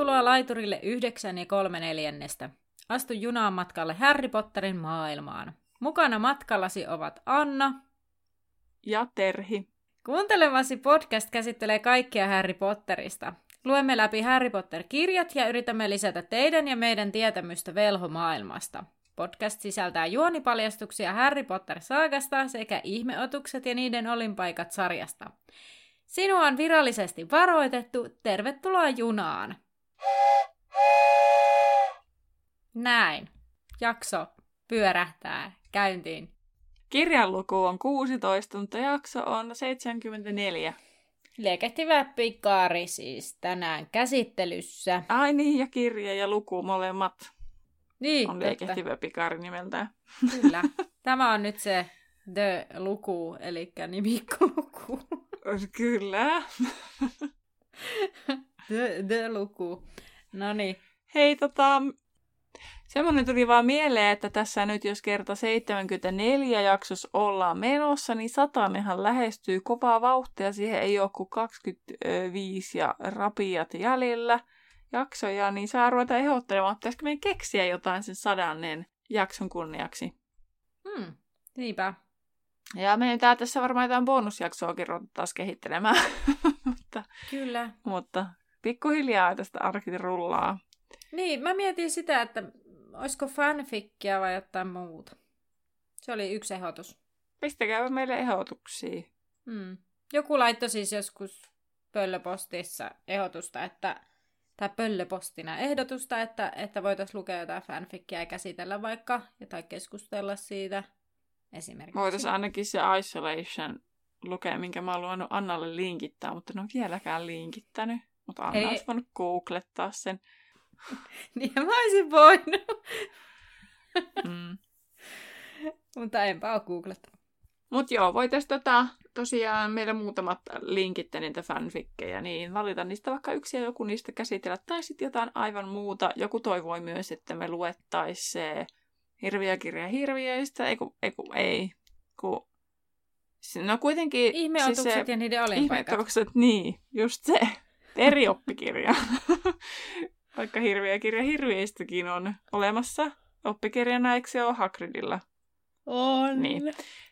Tervetuloa laiturille 9 ja 3 neljännestä. Astu junaan matkalle Harry Potterin maailmaan. Mukana matkallasi ovat Anna ja Terhi. Kuuntelemasi podcast käsittelee kaikkia Harry Potterista. Luemme läpi Harry Potter-kirjat ja yritämme lisätä teidän ja meidän tietämystä velhomaailmasta. Podcast sisältää juonipaljastuksia Harry Potter-saagasta sekä ihmeotukset ja niiden olinpaikat sarjasta. Sinua on virallisesti varoitettu. Tervetuloa junaan! Näin. Jakso pyörähtää käyntiin. Kirjan luku on 16, mutta jakso on 74. Liekehtivä pikari siis tänään käsittelyssä. Ai niin, ja kirja ja luku molemmat. Niin, on liekehtivä pikari nimeltään. Kyllä. Tämä on nyt se The-luku, eli nimikko-luku. Kyllä. the, the luku. No niin. Hei, tota, semmoinen tuli vaan mieleen, että tässä nyt jos kerta 74 jaksossa ollaan menossa, niin satanehan lähestyy kovaa vauhtia. Siihen ei ole kuin 25 ja rapiat jäljellä jaksoja, niin saa ruveta ehdottelemaan, että pitäisikö meidän keksiä jotain sen sadannen jakson kunniaksi. Hmm, niinpä. Ja meidän tää tässä varmaan jotain bonusjaksoakin taas kehittelemään. mutta, Kyllä. Mutta pikkuhiljaa tästä arkit rullaa. Niin, mä mietin sitä, että olisiko fanfikkiä vai jotain muuta. Se oli yksi ehdotus. Pistäkää meille ehdotuksia. Hmm. Joku laittoi siis joskus pöllöpostissa ehdotusta, että tai pöllöpostina ehdotusta, että, että voitaisiin lukea jotain fanfikkiä ja käsitellä vaikka jotain keskustella siitä esimerkiksi. Voitaisiin ainakin se Isolation lukea, minkä mä oon luonut Annalle linkittää, mutta en ole vieläkään linkittänyt. Mutta Anna Ei. olisi voinut googlettaa sen. niin mä olisin voinut. mm. mutta enpä ole googlettanut. Mutta joo, voitaisiin tota, tosiaan meillä muutamat linkitte niitä fanfikkejä, niin valita niistä vaikka yksi ja joku niistä käsitellä. Tai sitten jotain aivan muuta. Joku toivoi myös, että me luettaisiin se hirviökirja hirviöistä. Ei, ku, ei, ku, ei. Ku, no kuitenkin... Ihmeotukset siis se, ja niiden olinpaikat. Ihmeotukset, niin. Just se. Eri oppikirja. Vaikka hirviökirja hirviöistäkin on olemassa oppikirjana, eikö se ole Hagridilla? On. Niin,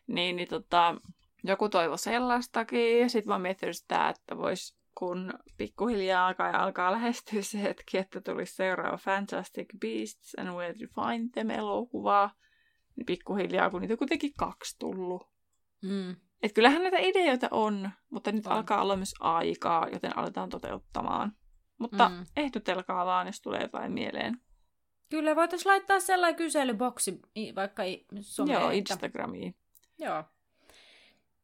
niin, niin tota, joku toivo sellaistakin. Ja sitten mä miettinyt sitä, että vois kun pikkuhiljaa alkaa, alkaa lähestyä se hetki, että tulisi seuraava Fantastic Beasts and Where to Find Them elokuvaa, niin pikkuhiljaa, kun niitä on kuitenkin kaksi tullut. Mm. Et kyllähän näitä ideoita on, mutta nyt on. alkaa olla myös aikaa, joten aletaan toteuttamaan. Mutta mm. ehdotelkaa vaan, jos tulee jotain mieleen. Kyllä, voitaisiin laittaa sellainen kyselyboksi vaikka someen. Joo, Instagramiin. Joo,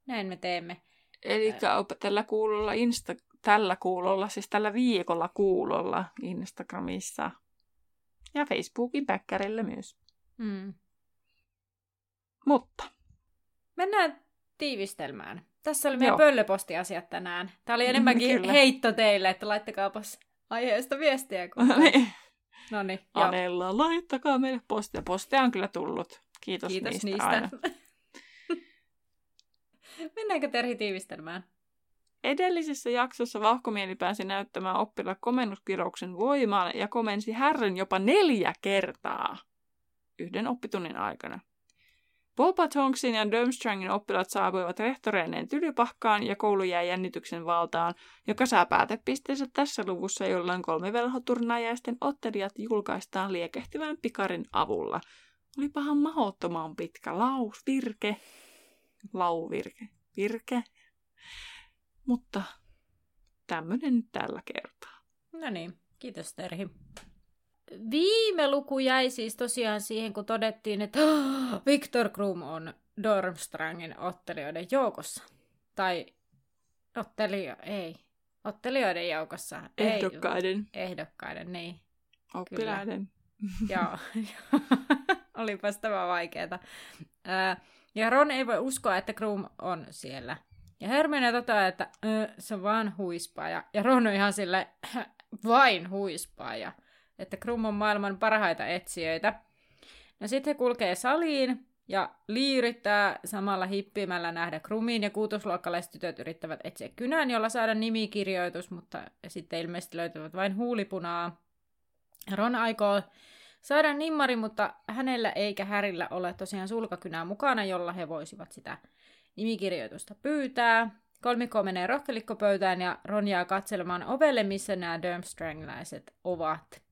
näin me teemme. Eli tällä kuulolla, Insta, tällä kuulolla, siis tällä viikolla kuulolla Instagramissa ja Facebookin päkkärillä myös. Mm. Mutta. Mennään tiivistelmään. Tässä oli meidän Joo. pöllöpostiasiat tänään. Tämä oli enemmänkin heitto teille, että laittakaapas aiheesta viestiä. Kun... No niin, Anella, laittakaa meille postia. Postia on kyllä tullut. Kiitos, Kiitos niistä, niistä. aina. Mennäänkö Terhi tiivistelmään? Edellisessä jaksossa vahkomieli pääsi näyttämään oppilla komennuskirouksen voimaa ja komensi härryn jopa neljä kertaa yhden oppitunnin aikana. Tonguesin ja Durmstrangin oppilaat saapuivat rehtoreineen tylypahkaan ja koulu jäi jännityksen valtaan, joka saa päätepisteensä tässä luvussa, jolloin kolme velhoturnajaisten ottelijat julkaistaan liekehtivän pikarin avulla. pahan mahottoman pitkä laus, virke, lauvirke, virke. Mutta tämmönen nyt tällä kertaa. No niin, kiitos Terhi. Viime luku jäi siis tosiaan siihen, kun todettiin, että Victor Krum on Dormstrangin ottelijoiden joukossa. Tai ottelio, ei. Ottelijoiden joukossa. Ehdokkaiden. Ei, ehdokkaiden, niin. Oppilaiden. Joo. Olipas tämä vaikeeta. Ja Ron ei voi uskoa, että Krum on siellä. Ja Hermione toteaa, että se on vaan huispaaja. Ja Ron on ihan sille vain huispaaja että Krum on maailman parhaita etsijöitä. No sitten he kulkee saliin ja Lee yrittää samalla hippimällä nähdä Krumin ja kuutosluokkalaiset tytöt yrittävät etsiä kynän, jolla saada nimikirjoitus, mutta sitten ilmeisesti löytävät vain huulipunaa. Ron aikoo saada nimmari, mutta hänellä eikä Härillä ole tosiaan sulkakynää mukana, jolla he voisivat sitä nimikirjoitusta pyytää. Kolmikko menee rohkelikkopöytään ja Ron jää katselemaan ovelle, missä nämä Durmstrangläiset ovat.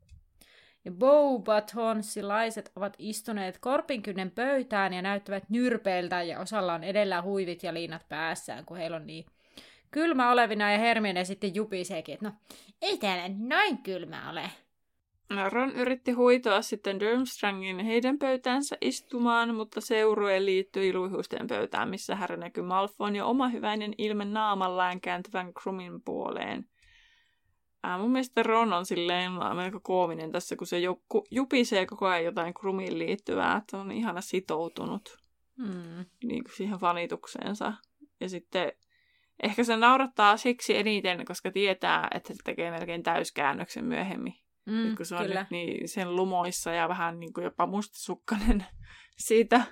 Ja Bow-Batonsilaiset ovat istuneet korpinkynnen pöytään ja näyttävät nyrpeiltä ja osalla on edellä huivit ja liinat päässään, kun heillä on niin kylmä olevina ja Hermione sitten jupiseekin, että no ei täällä noin kylmä ole. Ron yritti huitoa sitten Durmstrangin heidän pöytäänsä istumaan, mutta seurue liittyi luihuisten pöytään, missä Harry näkyi Malfoyn ja oma hyväinen ilme naamallaan kääntyvän Krumin puoleen. Ää, mun mielestä Ron on silleen melko koominen tässä, kun se ju- jupisee koko ajan jotain Krumiin liittyvää, että on ihana sitoutunut mm. niin kuin siihen fanitukseensa. Ja sitten ehkä se naurattaa siksi eniten, koska tietää, että se tekee melkein täyskäännöksen myöhemmin. Mm, kun se on nyt niin sen lumoissa ja vähän niin kuin jopa mustasukkainen siitä.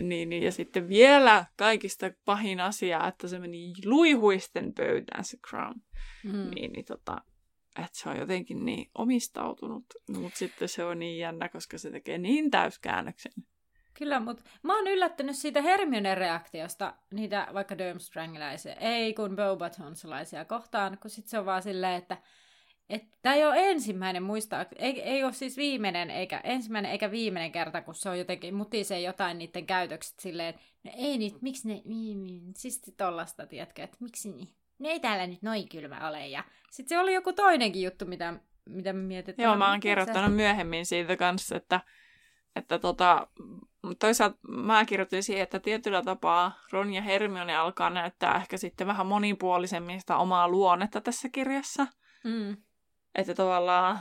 Niin, niin, ja sitten vielä kaikista pahin asia, että se meni luihuisten pöytään se Crown. Mm. Niin, niin tota, että se on jotenkin niin omistautunut, mutta sitten se on niin jännä, koska se tekee niin täyskäännöksen. Kyllä, mutta mä oon yllättynyt siitä Hermione reaktiosta niitä vaikka Durmstrangilaisia, ei kun Bobatonsalaisia kohtaan, kun sitten se on vaan silleen, että Tämä ei ole ensimmäinen, muistaa, ei, ei ole siis viimeinen, eikä ensimmäinen eikä viimeinen kerta, kun se on jotenkin mutisee jotain niiden käytökset silleen, että no ei niitä, miksi ne, siis tollasta, tiedätkö, että miksi niin, ne ei täällä nyt noin kylmä ole. Ja sitten se oli joku toinenkin juttu, mitä, mitä me mietittiin. Joo, mä oon kirjoittanut myöhemmin siitä kanssa, että, että tota, toisaalta mä kirjoitin siihen, että tietyllä tapaa Ron ja Hermione alkaa näyttää ehkä sitten vähän monipuolisemmin sitä omaa luonnetta tässä kirjassa. Mm. Että tavallaan,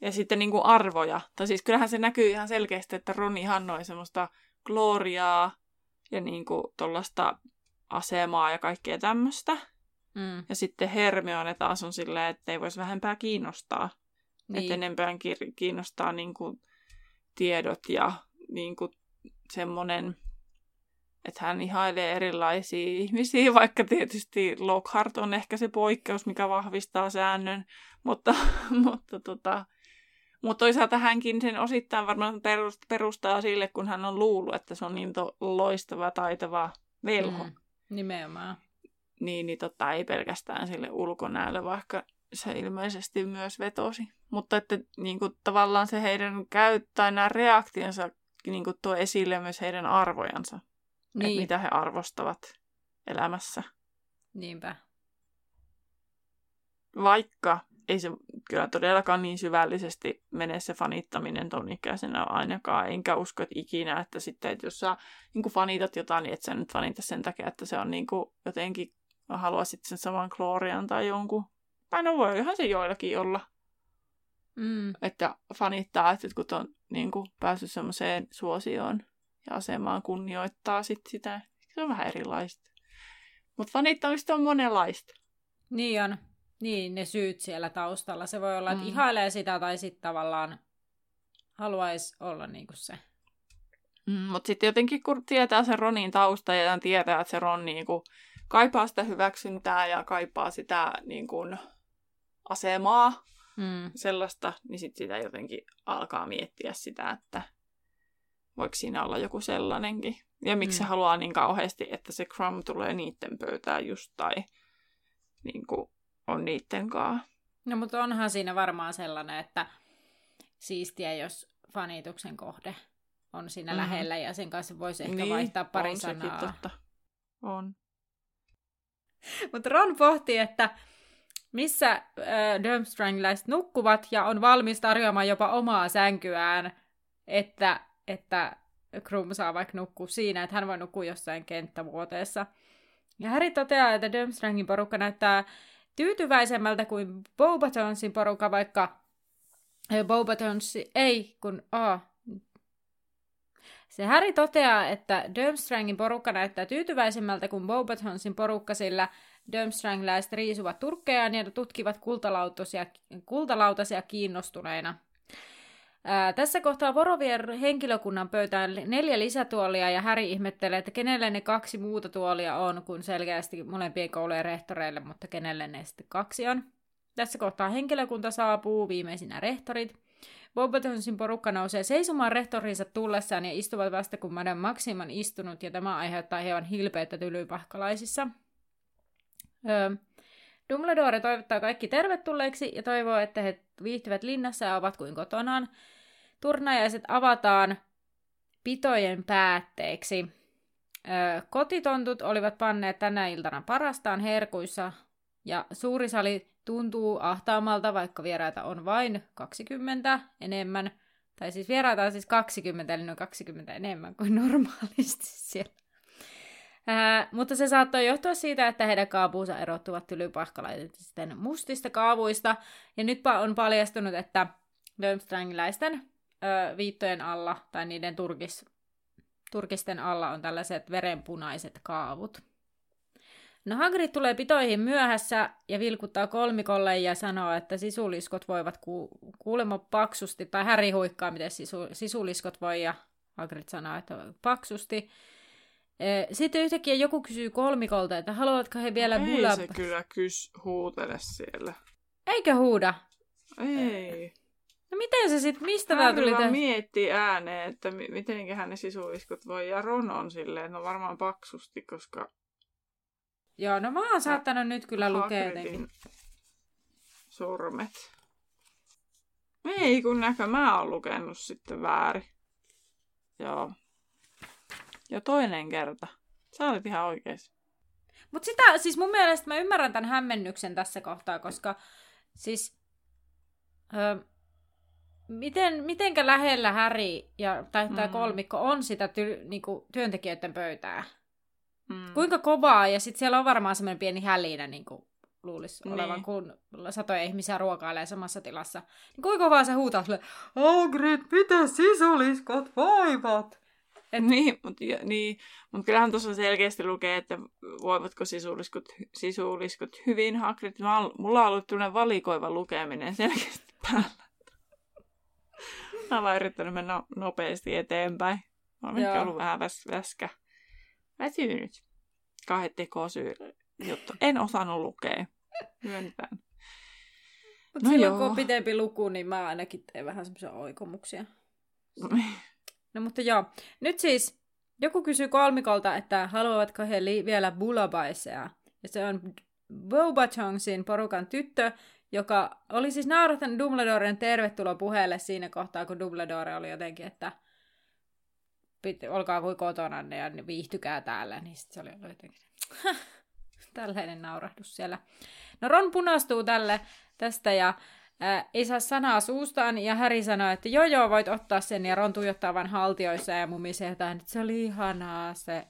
ja sitten niin kuin arvoja. Tai siis kyllähän se näkyy ihan selkeästi, että Roni hannoi semmoista gloriaa ja niin kuin tuollaista asemaa ja kaikkea tämmöistä. Mm. Ja sitten Hermione taas on silleen, että ei voisi vähempää kiinnostaa. Niin. Että enempää kiinnostaa niin kuin tiedot ja niin kuin semmoinen että hän ihailee erilaisia ihmisiä, vaikka tietysti Lockhart on ehkä se poikkeus, mikä vahvistaa säännön, mutta, mutta, tota, mutta toisaalta hänkin sen osittain varmaan perustaa sille, kun hän on luullut, että se on niin to- loistava, taitava velho. Mm, nimenomaan. Niin, niin tota, ei pelkästään sille ulkonäölle, vaikka se ilmeisesti myös vetosi. Mutta että niin kuin, tavallaan se heidän käy, tai nämä reaktionsa niin kuin, tuo esille myös heidän arvojansa niin. että mitä he arvostavat elämässä. Niinpä. Vaikka ei se kyllä todellakaan niin syvällisesti mene se fanittaminen ton ikäisenä ainakaan. Enkä usko, että ikinä, että sitten, että jos sä niin fanitat jotain, niin et sä nyt fanita sen takia, että se on niin kuin jotenkin, haluaisit sen saman Glorian tai jonkun. Tai no voihan se joillakin olla. Mm. Että fanittaa, että kun on niin kuin, päässyt semmoiseen suosioon ja asemaan kunnioittaa sit sitä. Se on vähän erilaista. Mutta fanittamista on monenlaista. Niin on. Niin, ne syyt siellä taustalla. Se voi olla, että mm. ihailee sitä tai sitten tavallaan haluaisi olla niinku se. Mm, Mutta sitten jotenkin kun tietää sen Ronin tausta ja tietää, että se Ron niinku kaipaa sitä hyväksyntää ja kaipaa sitä niinku, asemaa, mm. sellaista, niin sitten sitä jotenkin alkaa miettiä sitä, että voiko siinä olla joku sellainenkin. Ja miksi mm. se haluaa niin kauheasti, että se Crumb tulee niiden pöytään just tai niin kuin on niiden kanssa. No mutta onhan siinä varmaan sellainen, että siistiä, jos fanituksen kohde on siinä mm-hmm. lähellä ja sen kanssa voisi ehkä niin, vaihtaa pari on sanaa. Totta. On. Mutta Ron pohti, että missä äh, Durmstrangläiset nukkuvat ja on valmis tarjoamaan jopa omaa sänkyään, että että Krum saa vaikka nukkua siinä, että hän voi nukkua jossain kenttävuoteessa. Ja Harry toteaa, että Durmstrangin porukka näyttää tyytyväisemmältä kuin Bobatonsin porukka, vaikka Bobatonsi ei, kun A. Se Harry toteaa, että Durmstrangin porukka näyttää tyytyväisemmältä kuin Bobatonsin porukka, sillä Durmstrangläiset riisuvat turkkejaan ja tutkivat kultalautasia, kultalautasia kiinnostuneina. Ää, tässä kohtaa Vorovier henkilökunnan pöytään neljä lisätuolia ja Häri ihmettelee, että kenelle ne kaksi muuta tuolia on, kun selkeästi molempien koulujen rehtoreille, mutta kenelle ne sitten kaksi on. Tässä kohtaa henkilökunta saapuu, viimeisinä rehtorit. Bobatonsin porukka nousee seisomaan rehtorinsa tullessaan ja istuvat vasta kun Madame Maxim on istunut, ja tämä aiheuttaa hieman hilpeyttä tylypahkalaisissa. Öö, Dumbledore toivottaa kaikki tervetulleeksi ja toivoo, että he viihtyvät linnassa ja ovat kuin kotonaan. Turnajaiset avataan pitojen päätteeksi. Kotitontut olivat panneet tänä iltana parastaan herkuissa ja suuri sali tuntuu ahtaamalta, vaikka vieraita on vain 20 enemmän. Tai siis vieraita on siis 20, eli noin 20 enemmän kuin normaalisti siellä. Ää, mutta se saattoi johtua siitä, että heidän kaapuunsa erottuvat tylypahkalaisten mustista kaavuista. Ja nyt on paljastunut, että Durmstrangiläisten viittojen alla, tai niiden turkis, turkisten alla on tällaiset verenpunaiset kaavut. No Hagrid tulee pitoihin myöhässä ja vilkuttaa kolmikolle ja sanoo, että sisuliskot voivat ku- kuulemma paksusti, tai Häri huikkaa, miten sisu- sisuliskot voi, ja Hagrid sanoo, että paksusti. Sitten yhtäkkiä joku kysyy kolmikolta, että haluatko he vielä bulla... Ei se kyllä kys huutele siellä. Eikö huuda? Ei. No miten se sitten, mistä Harry tuli tä... mietti ääneen, että mi- mitenköhän ne sisuliskot voi. Ja Ron on silleen, no varmaan paksusti, koska Joo, no mä oon saattanut nyt kyllä lukea jotenkin. sormet. Ei, kun näkö mä oon lukenut sitten väärin. Joo. Ja toinen kerta. Sä olit ihan oikees. Mutta sitä, siis mun mielestä mä ymmärrän tämän hämmennyksen tässä kohtaa, koska siis... Ö, miten, mitenkä lähellä Häri ja, tai tämä Mm. kolmikko on sitä ty, niinku, työntekijöiden pöytää? Mm. Kuinka kovaa, ja sitten siellä on varmaan semmoinen pieni hälinä, niin kuin luulisi Niin. olevan, kun satoja ihmisiä ruokailee samassa tilassa. Niin kuinka kovaa se huutaa sille, Hagrid, miten sisuliskot voivat? Et... Niin, mutta niin, mut kyllähän tuossa selkeästi lukee, että voivatko sisuliskot, sisuliskot hyvin Hagrid. Mulla on ollut tämmöinen valikoiva lukeminen selkeästi päällä. Mä oon vaan yrittänyt mennä no- nopeasti eteenpäin. Mä oon ehkä ollut vähän väs, väskä. Väsynyt. Kahden tekosyy juttu. En osannut lukea. Myönnetään. Mutta no silloin joo. kun on pitempi luku, niin mä ainakin teen vähän semmoisia oikomuksia. No mutta joo, nyt siis joku kysyy kolmikolta, että haluavatko he li- vielä bulabaiseja. Ja se on Bobatongsin porukan tyttö, joka oli siis naurattanut Dumbledoren tervetulo puheelle siinä kohtaa, kun Dumbledore oli jotenkin, että pit, olkaa kuin kotona ja viihtykää täällä, niin se oli jotenkin tällainen naurahdus siellä. No Ron punastuu tälle tästä ja ää, ei saa sanaa suustaan, ja Häri sanoo, että joo joo, voit ottaa sen, ja Ron tuijottaa vain haltioissa ja mumisee jotain, että se oli ihanaa se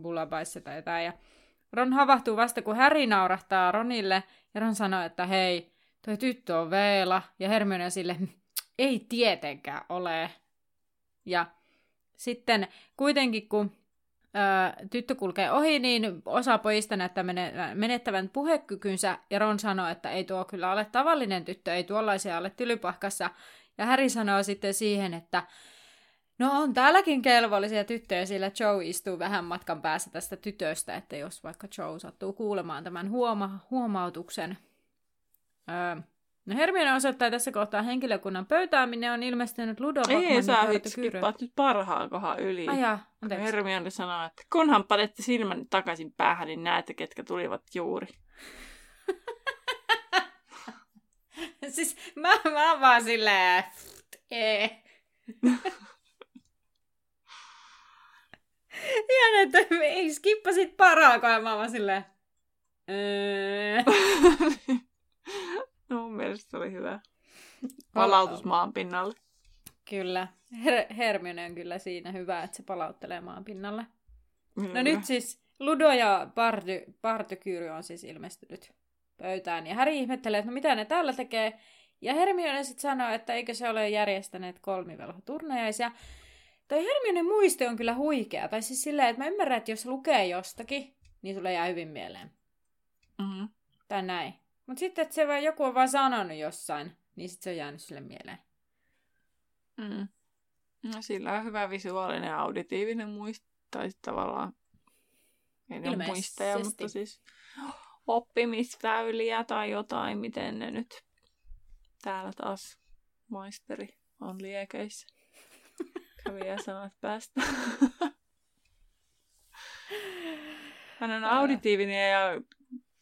bullabaisse tai jotain, ja Ron havahtuu vasta, kun Häri naurahtaa Ronille, ja Ron sanoo, että hei, toi tyttö on Veela, ja Hermione on sille, ei tietenkään ole. Ja sitten kuitenkin, kun tyttö kulkee ohi, niin osa pojista näyttää mene- menettävän puhekykynsä, ja Ron sanoo, että ei tuo kyllä ole tavallinen tyttö, ei tuollaisia ole tylypahkassa. Ja Harry sanoo sitten siihen, että no on täälläkin kelvollisia tyttöjä, sillä Joe istuu vähän matkan päässä tästä tytöstä, että jos vaikka Joe sattuu kuulemaan tämän huoma- huomautuksen. Öö, no Hermione osoittaa tässä kohtaa henkilökunnan pöytään, minne on ilmestynyt Ludo Ei, pöytäkirja. skippaat nyt parhaan kohan yli. Anteeksi. Hermione sanoo, että kunhan panette silmän takaisin päähän, niin näette, ketkä tulivat juuri. siis mä, mä oon vaan silleen, ee. Ihan, että ei skippasit paraakaan, ja mä oon vaan silleen. no mun mielestä se oli hyvä. Palautus maan pinnalle. Kyllä. Her- Hermione on kyllä siinä hyvä, että se palauttelee maan pinnalle. No Kyllä. nyt siis Ludo ja Barty, Bartykyry on siis ilmestynyt pöytään. Ja Harry ihmettelee, että no mitä ne täällä tekee. Ja Hermione sitten sanoo, että eikö se ole järjestäneet kolmivelhoturnajaisia. Toi Hermione muisti on kyllä huikea. Tai siis silleen, että mä ymmärrän, että jos lukee jostakin, niin sulle jää hyvin mieleen. Mm-hmm. Tai näin. Mutta sitten, että se vaan joku on vaan sanonut jossain, niin sitten se on jäänyt sille mieleen. Mm. No, sillä on hyvä visuaalinen ja auditiivinen muisto. Tai tavallaan, ei ole muisteja, mutta siis oppimisväyliä tai jotain, miten ne nyt täällä taas maisteri on liekeissä. Kävi sanat päästä. Hän on auditiivinen ja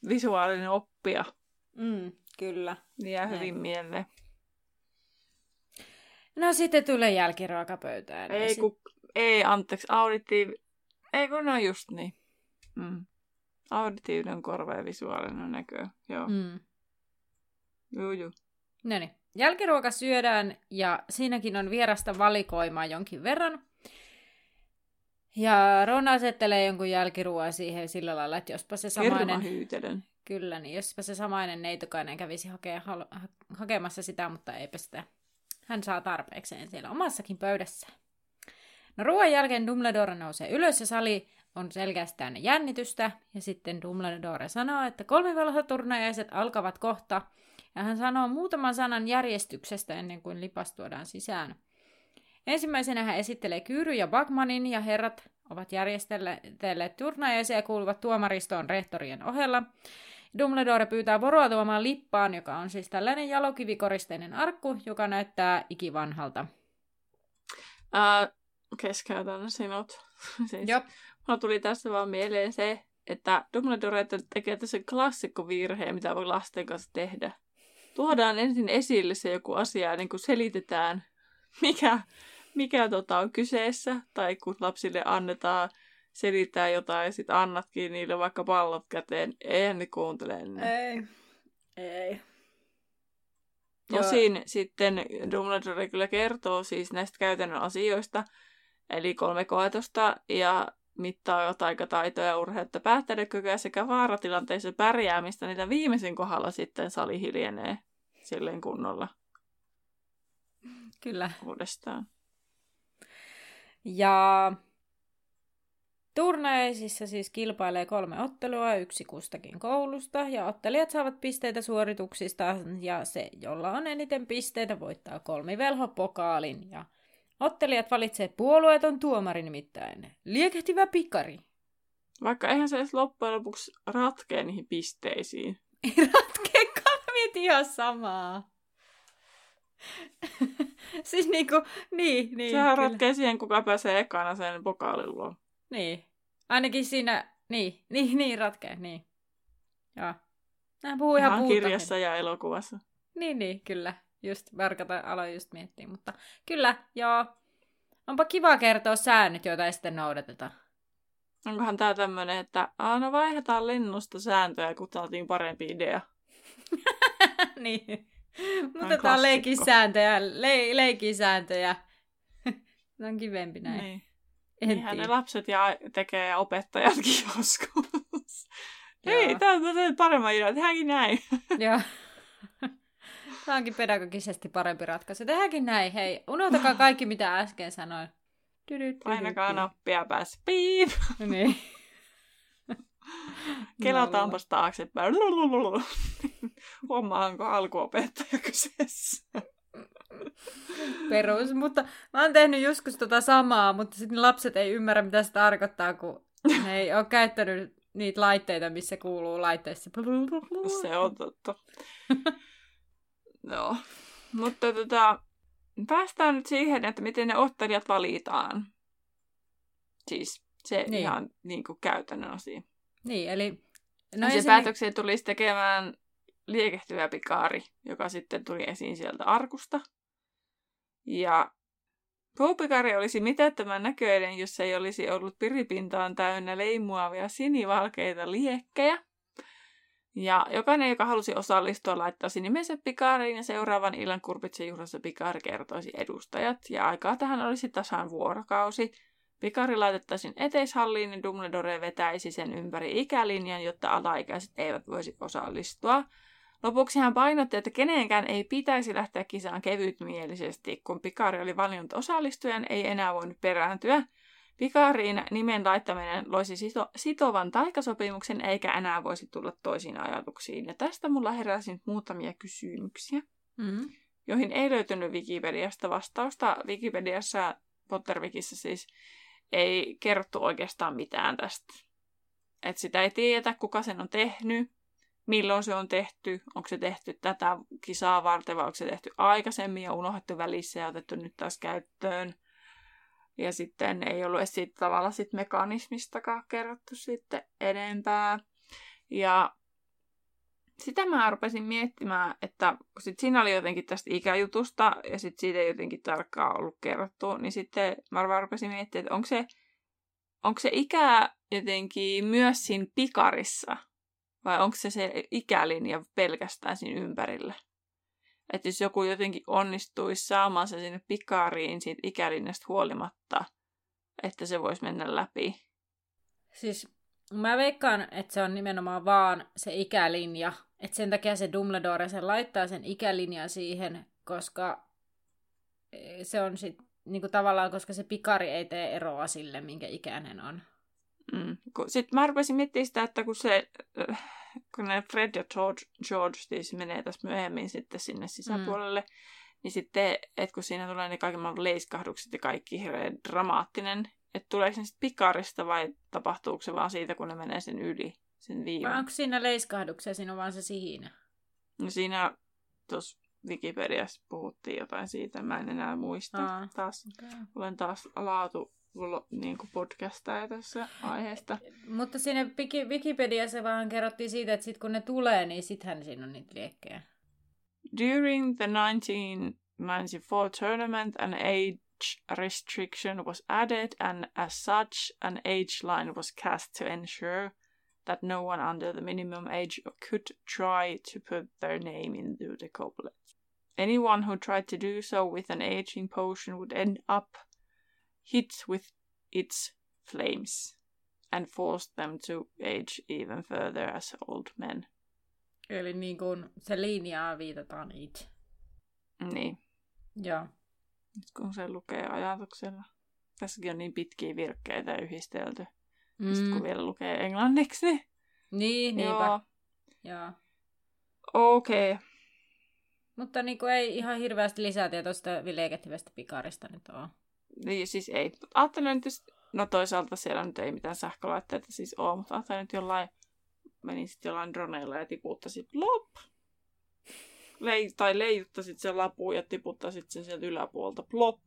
visuaalinen oppija. Mm, kyllä. Niin jää hyvin mieleen. No sitten tulee jälkiruokapöytään. Ei, sit... ku, ei anteeksi, auditiivi... Ei kun no just niin. Mm. Auditiivinen korva ja visuaalinen näkö. Joo. Mm. Juu, juu. No niin. Jälkiruoka syödään ja siinäkin on vierasta valikoimaa jonkin verran. Ja Ron asettelee jonkun jälkiruoan siihen sillä lailla, että jospa se samainen... hyytelön. Kyllä, niin jospa se samainen neitokainen kävisi hakea, ha- hakemassa sitä, mutta eipä sitä. Hän saa tarpeekseen siellä omassakin pöydässä. No ruoan jälkeen Dumbledore nousee ylös ja sali on selkeästi täynnä jännitystä. Ja sitten Dumbledore sanoo, että kolmivelhoturnajaiset alkavat kohta. Ja hän sanoo muutaman sanan järjestyksestä ennen kuin lipas tuodaan sisään. Ensimmäisenä hän esittelee Kyyry ja Bagmanin ja herrat ovat järjestelleet turnajaisia ja kuuluvat tuomaristoon rehtorien ohella. Dumbledore pyytää Voroa tuomaan lippaan, joka on siis tällainen jalokivikoristeinen arkku, joka näyttää ikivanhalta. Uh, keskeytän sinut. siis, Jop. Mulla tuli tässä vaan mieleen se, että Dumbledore tekee tässä klassikkovirheen, mitä voi lasten kanssa tehdä. Tuodaan ensin esille se joku asia ja niin kuin selitetään, mikä, mikä tota on kyseessä. Tai kun lapsille annetaan selittää jotain ja sitten annatkin niille vaikka pallot käteen. Eihän ne kuuntele ennen. Ei. Ei. Tosin sitten Dumbledore kyllä kertoo siis näistä käytännön asioista, eli kolme koetusta ja mittaa taikataitoja, urheutta, päättelykykyä sekä vaaratilanteissa pärjäämistä, niitä viimeisen kohdalla sitten sali hiljenee silleen kunnolla. Kyllä. Uudestaan. Ja Turnajaisissa siis kilpailee kolme ottelua, yksi kustakin koulusta, ja ottelijat saavat pisteitä suorituksista, ja se, jolla on eniten pisteitä, voittaa kolmivelhopokaalin. Ja ottelijat valitsee puolueeton tuomari nimittäin, liekehtivä pikari. Vaikka eihän se edes loppujen lopuksi ratkee niihin pisteisiin. Ei ratkeekaan, mietin ihan samaa. siis niinku, niin, niin. Sehän kyllä. ratkee siihen, kuka pääsee ekana sen pokaalin luo. Niin. Ainakin siinä, niin, niin, niin ratkee, niin. Joo. Nämä puhuu ihan, ihan kirjassa ja elokuvassa. Niin, niin, kyllä. Just Verkata aloin just miettiä, mutta kyllä, joo. Onpa kiva kertoa säännöt, joita ei sitten noudateta. Onkohan tää tämmönen, että no vaihdetaan linnusta sääntöjä, kun saatiin parempi idea. niin. Mutta tää on leikisääntöjä, le- leikisääntöjä. Tämä on kivempi näin. Niin. En Niinhän ne lapset ja tekee ja opettajatkin joskus. Hei, tämä on paremman idea, tehdäänkin näin. Joo. Tämä onkin pedagogisesti parempi ratkaisu. Tehdäänkin näin, hei. Unohtakaa kaikki, mitä äsken sanoin. Painakaa nappia päässä. Piip! niin. Kelataanpas taaksepäin. Huomaanko alkuopettaja kyseessä? Perus, mutta mä oon tehnyt joskus tota samaa, mutta sitten lapset ei ymmärrä, mitä se tarkoittaa, kun ne ei ole käyttänyt niitä laitteita, missä kuuluu laitteissa. Se on totta. no, mutta tota, päästään nyt siihen, että miten ne ottelijat valitaan. Siis se niin. ihan niin kuin käytännön asia. Niin, eli... No se päätöksiä tulisi tekemään liekehtyvä pikaari, joka sitten tuli esiin sieltä arkusta. Ja Puupikari olisi mitättömän näköinen, jos ei olisi ollut piripintaan täynnä leimuavia sinivalkeita liekkejä. Ja jokainen, joka halusi osallistua, laittaisi nimensä Pikariin ja seuraavan illan kurpitsen juhlassa Pikari kertoisi edustajat. Ja aikaa tähän olisi tasan vuorokausi. Pikari laitettaisiin eteishalliin, niin Dumbledore vetäisi sen ympäri ikälinjan, jotta alaikäiset eivät voisi osallistua. Lopuksi hän painotti, että kenenkään ei pitäisi lähteä kisaan kevytmielisesti, kun Pikari oli valinnut osallistujan, ei enää voinut perääntyä. Pikariin nimen laittaminen loisi sito- sitovan taikasopimuksen, eikä enää voisi tulla toisiin ajatuksiin. Ja tästä mulla heräsi nyt muutamia kysymyksiä, mm-hmm. joihin ei löytynyt Wikipediasta vastausta. Wikipediassa, Pottervikissä siis, ei kerrottu oikeastaan mitään tästä. Et sitä ei tiedetä, kuka sen on tehnyt milloin se on tehty, onko se tehty tätä kisaa varten vai onko se tehty aikaisemmin ja unohdettu välissä ja otettu nyt taas käyttöön. Ja sitten ei ollut edes siitä tavalla sit mekanismistakaan kerrottu sitten enempää. Ja sitä mä rupesin miettimään, että sit siinä oli jotenkin tästä ikäjutusta ja sitten siitä ei jotenkin tarkkaan ollut kerrottu, niin sitten mä rupesin miettimään, että onko se, onko se ikä jotenkin myös siinä pikarissa vai onko se se ikälinja pelkästään siinä ympärillä? Että jos joku jotenkin onnistuisi saamaan se sinne pikariin siitä ikälinjasta huolimatta, että se voisi mennä läpi. Siis mä veikkaan, että se on nimenomaan vaan se ikälinja. Että sen takia se Dumbledore sen laittaa sen ikälinjan siihen, koska se on sit, niinku tavallaan, koska se pikari ei tee eroa sille, minkä ikäinen on. Mm. Sitten mä rupesin miettimään sitä, että kun se, äh, kun ne Fred ja George, George siis menee tässä myöhemmin sitten sinne sisäpuolelle, mm. niin sitten, että kun siinä tulee ne kaiken maailman leiskahdukset ja kaikki hirveän dramaattinen, että tuleeko se sitten pikarista vai tapahtuuko se vaan siitä, kun ne menee sen yli, sen viivan? Vai onko siinä leiskahduksia, siinä on vaan se sihinä? No siinä tuossa Wikipediassa puhuttiin jotain siitä, mä en enää muista. Aa, taas, okay. Olen taas laatu niin kuin podcastaja tässä aiheesta. Mutta siinä Wikipediassa vaan kerrottiin siitä, että sit kun ne tulee, niin sittenhän siinä on niitä liekkejä. During the 1994 tournament, an age restriction was added, and as such, an age line was cast to ensure that no one under the minimum age could try to put their name into the goblet. Anyone who tried to do so with an aging potion would end up hit with its flames and forced them to age even further as old men. Eli niin kuin se linjaa viitataan it. Niin. Joo. Nyt kun se lukee ajatuksella. Tässäkin on niin pitkiä virkkeitä yhdistelty. Mm. Sitten kun vielä lukee englanniksi. Niin, niin niinpä. Joo. Joo. Okei. Okay. Mutta niin kuin ei ihan hirveästi lisätietoista liekehtivästä pikarista nyt ole. Niin siis ei. Ajattelin nyt, no toisaalta siellä nyt ei mitään sähkölaitteita siis ole, mutta ajattelin nyt jollain, menin sitten jollain droneilla ja tiputtasit plop. Lei, tai leijuttasit sen lapuun ja tiputtasit sen sieltä yläpuolta plop.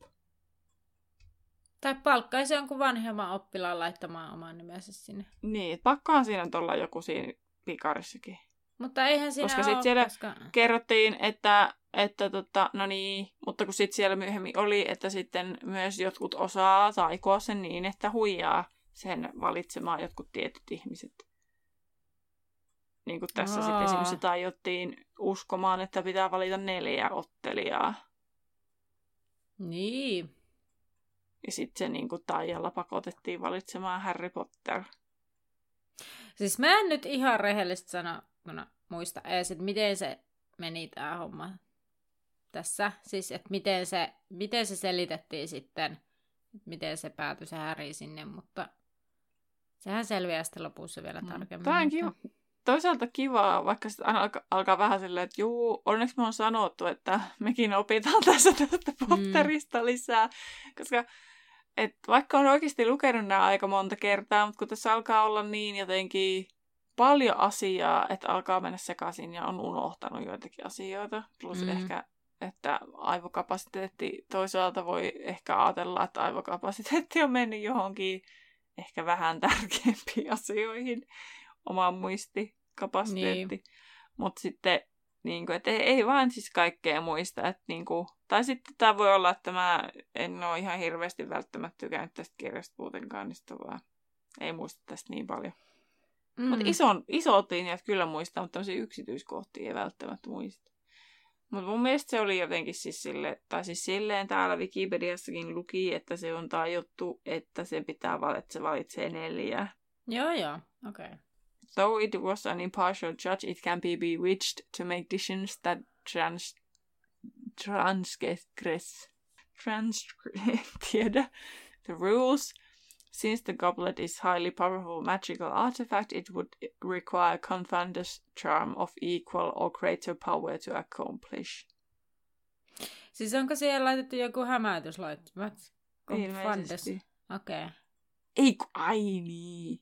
Tai palkkaisi jonkun vanhemman oppilaan laittamaan oman nimensä sinne. Niin, pakkaan siinä nyt olla joku siinä pikarissakin. Mutta eihän siinä Koska sitten siellä koska... kerrottiin, että, että tota, no niin, mutta kun sitten siellä myöhemmin oli, että sitten myös jotkut osaa taikoa sen niin, että huijaa sen valitsemaan jotkut tietyt ihmiset. Niin kuin tässä sitten esimerkiksi tajottiin uskomaan, että pitää valita neljä ottelijaa. Niin. Ja sitten se niin kuin taijalla pakotettiin valitsemaan Harry Potter. Siis mä en nyt ihan rehellisesti sano, muista edes, että miten se meni tämä homma tässä. Siis, että miten se, miten se selitettiin sitten, miten se päätyi se häri sinne, mutta sehän selviää sitten lopussa vielä mm. tarkemmin. Tämä on kiva. Toisaalta kivaa, vaikka sitten alkaa, alkaa vähän silleen, että juu, onneksi me on sanottu, että mekin opitaan tässä tästä Potterista mm. lisää, koska et vaikka on oikeasti lukenut nämä aika monta kertaa, mutta kun tässä alkaa olla niin jotenkin paljon asiaa, että alkaa mennä sekaisin ja on unohtanut joitakin asioita. Plus mm. ehkä, että aivokapasiteetti toisaalta voi ehkä ajatella, että aivokapasiteetti on mennyt johonkin ehkä vähän tärkeämpiin asioihin, omaan muistikapasiteetti. Niin. Mutta sitten, niin kuin, että ei, ei vaan siis kaikkea muista. Että, niin kuin, tai sitten tämä voi olla, että mä en ole ihan hirveästi välttämättä tykännyt tästä kirjasta muutenkaan, niin vaan ei muista tästä niin paljon. Mm. Mutta isot linjat kyllä muistaa, mutta tämmöisiä yksityiskohtia ei välttämättä muista. Mutta mun mielestä se oli jotenkin siis sille, tai siis silleen täällä Wikipediassakin luki, että se on tajuttu, että se pitää valita, se valitsee neljä. Joo, joo, okei. Okay. Though it was an impartial judge, it can be bewitched to make decisions that trans... transgress... transgress... tiedä. The rules Since the goblet is highly powerful magical artifact, it would require Confounder's charm of equal or greater power to accomplish. Siis onko siellä laitettu joku hämäytyslaittomat? Ilmeisesti. Okei. Okay. Ei, ai niin.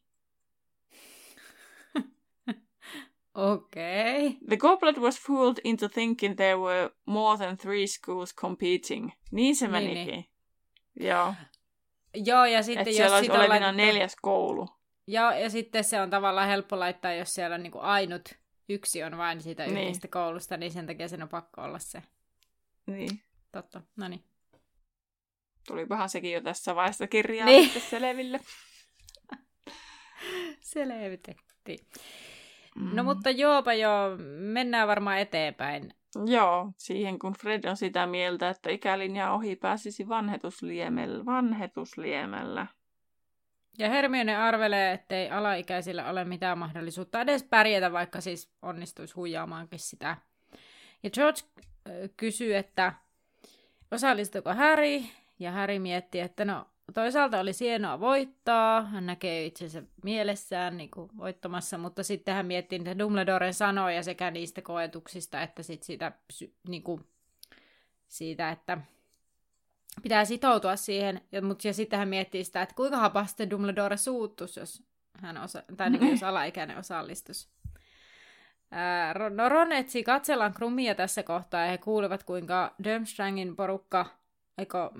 Okei. Okay. The goblet was fooled into thinking there were more than three schools competing. Niin se Niin, menikin. niin. Joo. Joo, ja sitten Että jos siellä olisi sitä on olevina laitettu- neljäs koulu. Joo, ja sitten se on tavallaan helppo laittaa, jos siellä niinku ainut yksi on vain siitä Niin. yhdestä koulusta, niin sen takia sen on pakko olla se. Niin. Totta, no niin. Tulipahan sekin jo tässä vaiheessa kirjaa Niin. sitten selville. Selvitettiin. Mm. No mutta joopa joo, mennään varmaan eteenpäin. Joo, siihen kun Fred on sitä mieltä, että ikälinja ohi pääsisi vanhetusliemellä. vanhetusliemellä. Ja Hermione arvelee, ettei alaikäisillä ole mitään mahdollisuutta edes pärjätä, vaikka siis onnistuisi huijaamaankin sitä. Ja George äh, kysyy, että osallistuuko Harry, ja Harry miettii, että no toisaalta oli hienoa voittaa, hän näkee itsensä mielessään niin kuin voittamassa, mutta sitten hän miettii niitä Dumbledoren sanoja sekä niistä koetuksista, että sit siitä, niin kuin, siitä, että pitää sitoutua siihen, ja, mutta ja sitten hän miettii sitä, että kuinka hapasti Dumbledore suuttuisi, jos, hän osa, tai niin, jos alaikäinen Ron- no Ron etsii katsellaan Krummia tässä kohtaa, ja he kuulevat, kuinka Durmstrangin porukka aiko,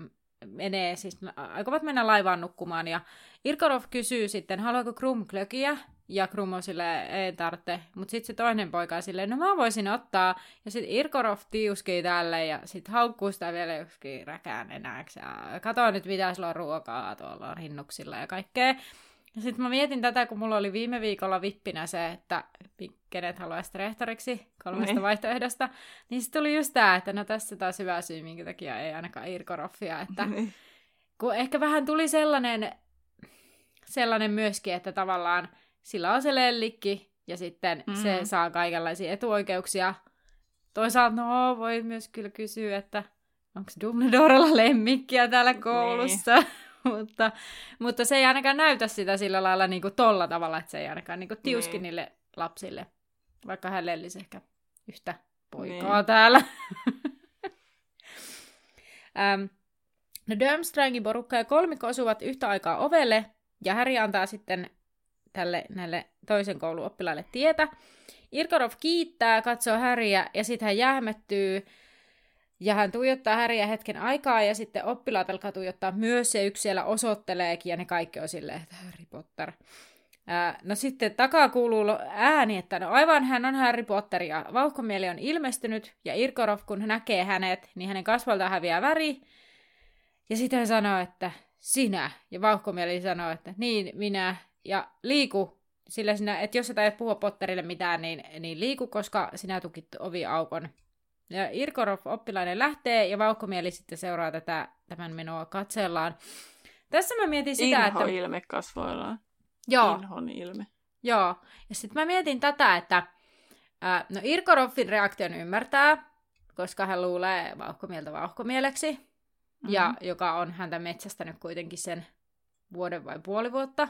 menee, siis aikovat mennä laivaan nukkumaan, ja Irkorov kysyy sitten, haluaako Krum klökiä, ja Krum on silleen, ei tarvitse, mutta sitten se toinen poika on silleen, no mä voisin ottaa, ja sitten Irkorov tiuskii tälle, ja sitten haukkuu sitä vielä yksikin räkään enääksi, ja kato nyt mitä sulla on ruokaa tuolla rinnuksilla ja kaikkea. Ja sitten mä mietin tätä, kun mulla oli viime viikolla vippinä se, että kenet haluaisi rehtoriksi kolmesta Niin. vaihtoehdosta, niin sitten tuli just tämä, että no tässä taas hyvä syy, minkä takia ei ainakaan Irkoroffia, että Niin. kun ehkä vähän tuli sellainen, sellainen myöskin, että tavallaan sillä on se lellikki ja sitten mm. se saa kaikenlaisia etuoikeuksia. Toisaalta no voi myös kyllä kysyä, että onko Dumbledorella lemmikkiä täällä koulussa. mutta, mutta se ei ainakaan näytä sitä sillä lailla niin kuin tolla tavalla, että se ei ainakaan niin kuin tiuski Niin. niille lapsille, vaikka hän lellisi ehkä yhtä poikaa Niin. täällä. ähm, no Durmstrangin porukka ja kolmikko osuvat yhtä aikaa ovelle, ja Harry antaa sitten tälle näille toisen koulun oppilaille tietä. Irkorov kiittää, katsoo Häriä ja sitten hän jähmettyy ja hän tuijottaa Häriä hetken aikaa ja sitten oppilaat alkaa tuijottaa myös ja yksi siellä osoitteleekin ja ne kaikki on silleen, että Harry Potter. Ää, no sitten takaa kuuluu ääni, että no aivan hän on Harry Potter ja vauhkomieli on ilmestynyt ja Irkorov kun hän näkee hänet, niin hänen kasvalta häviää väri. Ja sitten hän sanoo, että sinä. Ja vauhkomieli sanoo, että niin, minä. Ja liiku, sillä sinä, että jos sä et puhua Potterille mitään, niin, niin liiku, koska sinä tukit oviaukon. Ja Irkorov oppilainen lähtee ja vauhkomieli sitten seuraa tätä, tämän menoa katsellaan. Tässä mä mietin sitä, Inho että... ilme kasvoillaan. Joo, Inhon ilme. Joo, ja sitten mä mietin tätä, että ää, no Irkoroffin reaktion ymmärtää, koska hän luulee vauhkomieltä vauhkomieleksi, mm-hmm. ja joka on häntä metsästänyt kuitenkin sen vuoden vai puoli vuotta.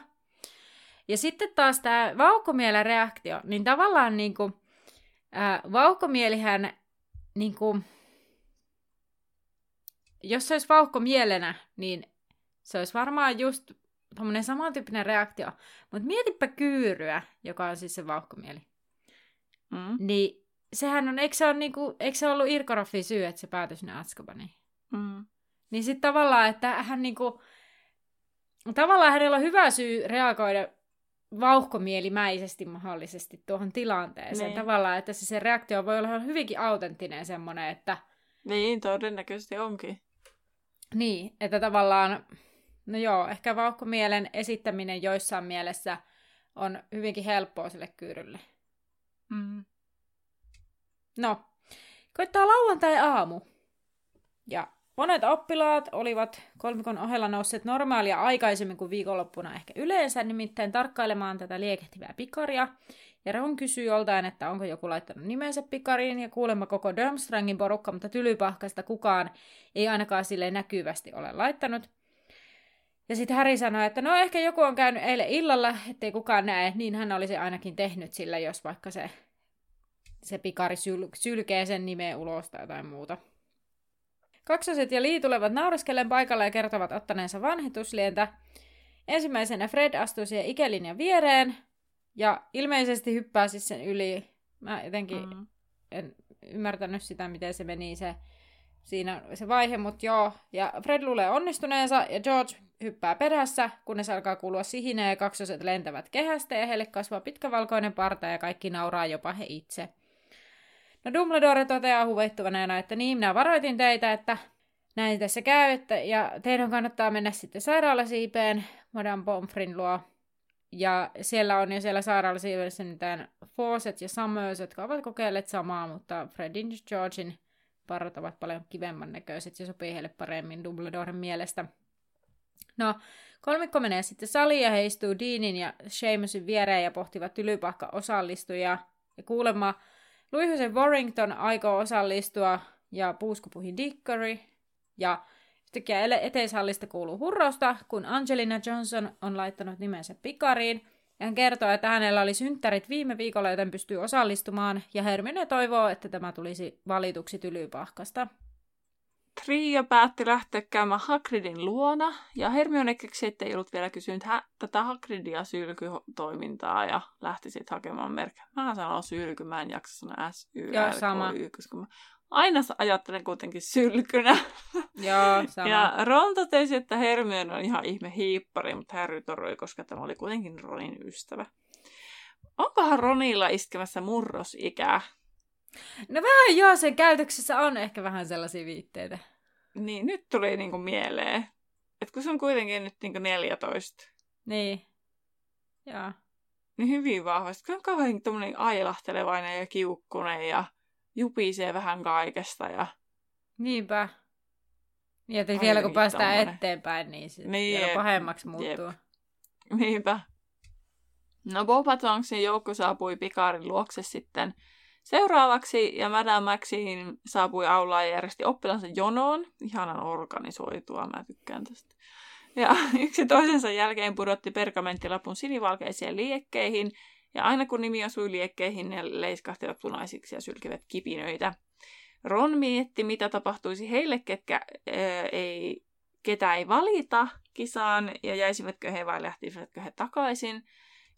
Ja sitten taas tämä vauhkomielen reaktio, niin tavallaan niinku, ää, vauhkomielihän niinku, jos se olisi vauhkomielenä, niin se olisi varmaan just tuommoinen samantyyppinen reaktio. Mutta mietipä kyyryä, joka on siis se vauhkomieli. Mm. Niin sehän on, eikö se, ole niinku, eikö se ollut Irkoroffin syy, että se päätyi sinne Atskabaniin? Mm. Niin sitten tavallaan, että hän niinku, tavallaan hänellä on hyvä syy reagoida vauhkomielimäisesti mahdollisesti tuohon tilanteeseen. Niin. Tavallaan, että se, se reaktio voi olla hyvinkin autenttinen semmoinen, että Niin, todennäköisesti onkin. Niin, että tavallaan, no joo, ehkä vauhkomielen esittäminen joissain mielessä on hyvinkin helppoa sille kyyrylle. Mm. No, koittaa lauantai-aamu. Ja monet oppilaat olivat kolmikon ohella nousseet normaalia aikaisemmin kuin viikonloppuna ehkä yleensä, nimittäin tarkkailemaan tätä liekehtivää pikaria. Ja Ron kysyy joltain, että onko joku laittanut nimensä pikariin, ja kuulemma koko Durmstrangin porukka, mutta tylypahkasta kukaan ei ainakaan sille näkyvästi ole laittanut. Ja sitten Harry sanoi, että no ehkä joku on käynyt eilen illalla, ettei kukaan näe, niin hän olisi ainakin tehnyt sillä, jos vaikka se, se pikari syl- sylkee sen nimeä ulos tai jotain muuta. Kaksoset ja Lee tulevat nauriskellen paikalle ja kertovat ottaneensa vanhetuslientä. Ensimmäisenä Fred astuu siihen ikälinjan viereen ja ilmeisesti hyppää siis sen yli Mä jotenkin Mm. en ymmärtänyt sitä, miten se meni se, siinä se vaihe, mutta joo. Ja Fred luulee onnistuneensa ja George hyppää perässä, kunnes alkaa kuulua sihinä ja kaksoset lentävät kehästä ja heille kasvaa pitkä valkoinen parta ja kaikki nauraa jopa he itse. No Dumbledore toteaa huveittuvaneena, että niin, minä varoitin teitä, että näin tässä käy, että, ja teidän kannattaa mennä sitten sairaalasiipeen Madame Pomfrin luo. Ja siellä on jo siellä sairaalasiipessä mitään Fawcett ja Summers, jotka ovat kokeilleet samaa, mutta Fredin ja Georgin parrat ovat paljon kivemman näköiset ja sopii heille paremmin Dumbledoren mielestä. No, kolmikko menee sitten saliin ja he istuu Deanin ja Seamusin viereen ja pohtivat tylypahka osallistujia. Ja kuulemma Luihusen Warrington aikoo osallistua ja puuskupuhin Dickory. Ja yhtäkkiä eteishallista kuuluu hurrausta, kun Angelina Johnson on laittanut nimensä pikariin. Ja hän kertoo, että hänellä oli synttärit viime viikolla, joten pystyy osallistumaan. Ja Hermione toivoo, että tämä tulisi valituksi tylypahkasta. Trio päätti lähteä käymään Hagridin luona, ja Hermione keksi, ettei ollut vielä kysynyt hä- tätä Hagridia sylkytoimintaa, ja lähti sitten hakemaan merkkejä. Mä sanon sylky, mä en jaksa sanoa s y Joo, sama. koska mä aina ajattelen kuitenkin sylkynä. Joo, sama. Ja Ron totesi, että Hermione on ihan ihme hiippari, mutta Harry torui, koska tämä oli kuitenkin Ronin ystävä. Onkohan Ronilla iskemässä murrosikää? No vähän joo, sen käytöksessä on ehkä vähän sellaisia viitteitä. Niin, nyt tuli niinku mieleen. Että kun se on kuitenkin nyt niinku 14, Niin. Joo. niin hyvin vahvasti. Kun on kauhean tommonen ailahtelevainen ja kiukkunen ja jupisee vähän kaikesta. Ja... Niinpä. Niin, että vielä kun päästään tommonen. eteenpäin, niin se Niin, vielä pahemmaksi muuttuu. jep. Niinpä. No Boba Tonguesin joukko saapui Pikarin luokse sitten seuraavaksi, ja Madame Maxine saapui aulaan ja järjesti oppilansa jonoon. Ihanan organisoitua, mä tykkään tästä. Ja yksi toisensa jälkeen pudotti pergamenttilapun sinivalkeisiin liekkeihin, ja aina kun nimi osui liekkeihin, ne leiskahtivat punaisiksi ja sylkivät kipinöitä. Ron mietti, mitä tapahtuisi heille, ketkä ää, ei, ketä ei valita kisaan, ja jäisivätkö he vai lähtisivätkö he takaisin.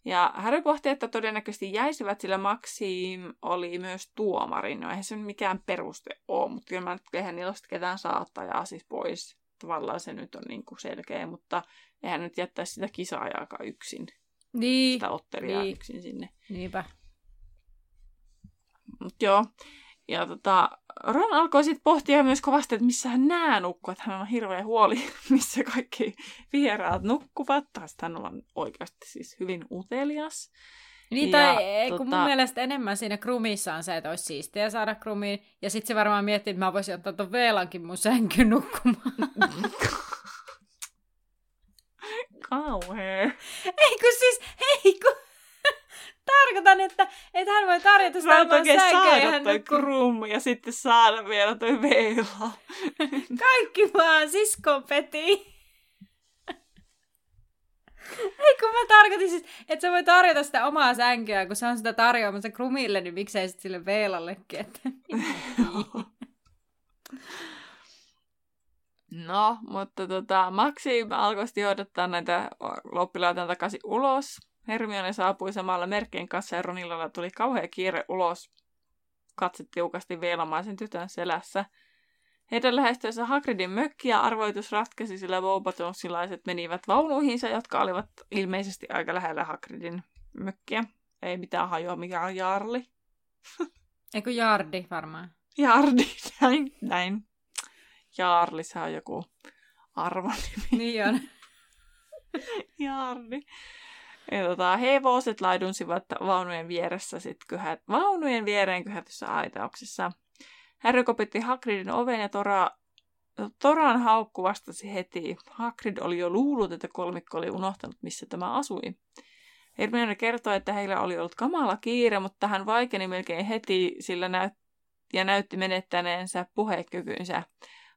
Ja Harry pohti, että todennäköisesti jäisivät, sillä Maxim oli myös tuomari. No eihän se nyt mikään peruste ole, mutta kyllä mä nyt eihän niillä ketään saattajaa siis pois. Tavallaan se nyt on niin kuin selkeä, mutta eihän nyt jättäisi sitä kisaajaakaan yksin, Niin, sitä ottelijaa niin. yksin sinne. niinpä. Mut joo. Ja tota, Ron alkoi sitten pohtia myös kovasti, että missä hän nää nukkuu. Että hän on hirveä huoli, missä kaikki vieraat nukkuvat. Sitten hän on oikeasti siis hyvin utelias. Niin, tai ja, kun tota- mun mielestä enemmän siinä krumissa on se, että olisi siistiä saada krumiin. Ja sitten se varmaan miettii, että mä voisin ottaa ton Veelankin mun sänkyyn nukkumaan. Kauhea. ei kun siis, ei kun... Tarkoitan, että, että hän voi tarjota sitä omaa sänkyä ja hän toi krum ja sitten saada vielä toi veila. Kaikki vaan siskon peti. Ei kun mä tarkoitin siis, että sä voi tarjota sitä omaa sänkyä, kun se on sitä tarjoamassa krumille, niin miksei sitten sille Veelallekin, että... No, mutta tota, Maxim alkoi sitten johdattaa näitä loppilaita takaisin ulos. Hermione saapui samalla merkkien kanssa ja Ronilla tuli kauhea kiire ulos. Katse tiukasti veilamaisen tytön selässä. Heidän lähestyessä Hagridin mökkiä arvoitus ratkesi, sillä Bobatonsilaiset menivät vaunuihinsa, jotka olivat ilmeisesti aika lähellä Hagridin mökkiä. Ei mitään hajoa, mikä on Jarli. Eikö Jardi varmaan? Jardi, näin, näin. Jaarli, se on joku arvonimi. Niin on. Jardi. Ja tota, hevoset laidunsivat vaunujen vieressä sit kyhät, vaunujen viereen kyhätyssä aitauksessa. Harry kopitti Hagridin oven ja Tora, Toran haukku vastasi heti. Hagrid oli jo luullut, että kolmikko oli unohtanut, missä tämä asui. Hermione kertoi, että heillä oli ollut kamala kiire, mutta hän vaikeni melkein heti, sillä näyt- ja näytti menettäneensä puhekykynsä.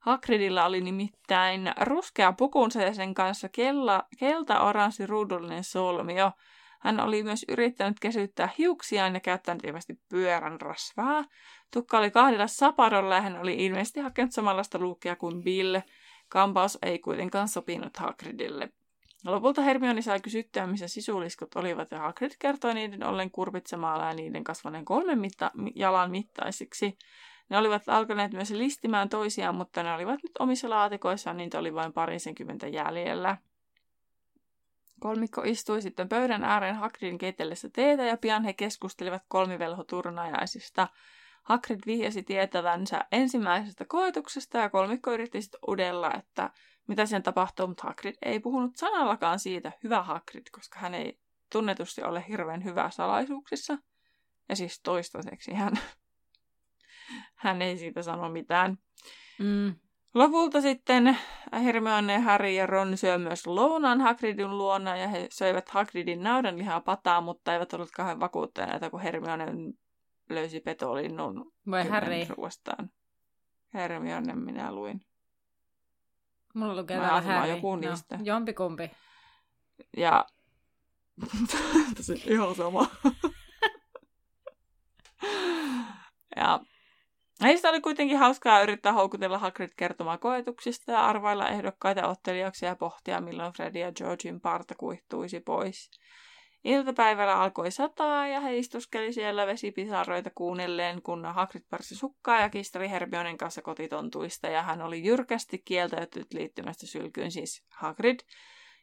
Hagridilla oli nimittäin ruskea pukunsa ja sen kanssa kella, kelta-oranssi ruudullinen solmio. Hän oli myös yrittänyt kesyttää hiuksiaan ja käyttänyt ilmeisesti pyörän rasvaa. Tukka oli kahdella saparolla ja hän oli ilmeisesti hakenut samanlaista luukkia kuin Bill. Kampaus ei kuitenkaan sopinut Hagridille. Lopulta Hermione sai kysyttyä, missä sisuliskot olivat, ja Hagrid kertoi niiden ollen kurpitsemalla ja niiden kasvaneen kolmen mitta- jalan mittaisiksi. Ne olivat alkaneet myös listimään toisiaan, mutta ne olivat nyt omissa laatikoissaan, niitä oli vain parisenkymmentä jäljellä. Kolmikko istui sitten pöydän ääreen Hagridin keitellessä teetä ja pian he keskustelivat kolmivelhoturnajaisista. Hagrid vihjasi tietävänsä ensimmäisestä koetuksesta ja kolmikko yritti sitten udella, että mitä sen tapahtuu, mutta Hagrid ei puhunut sanallakaan siitä, hyvä Hagrid, koska hän ei tunnetusti ole hirveän hyvä salaisuuksissa. Ja siis toistaiseksi hän, hän ei siitä sano mitään. Mm. Lopulta sitten Hermione, Harry ja Ron syö myös lounaan Hagridin luona ja he söivät Hagridin naudanlihaa pataa, mutta eivät olleet kauhean vakuuttuneita, kun Hermione löysi petolinnun Voi Harry. ruostaan. Hermione minä luin. Mulla lukee täällä Harry. joku niistä. No, jompikumpi. Ja ihan sama. ja heistä oli kuitenkin hauskaa yrittää houkutella Hagrid kertomaan koetuksista ja arvailla ehdokkaita ottelijaksi ja pohtia, milloin Freddy ja Georgin parta kuihtuisi pois. Iltapäivällä alkoi sataa ja he istuskeli siellä vesipisaroita kuunnelleen, kun Hagrid parsi sukkaa ja kisteli Hermionen kanssa kotitontuista ja hän oli jyrkästi kieltäytynyt liittymästä sylkyyn, siis Hagrid.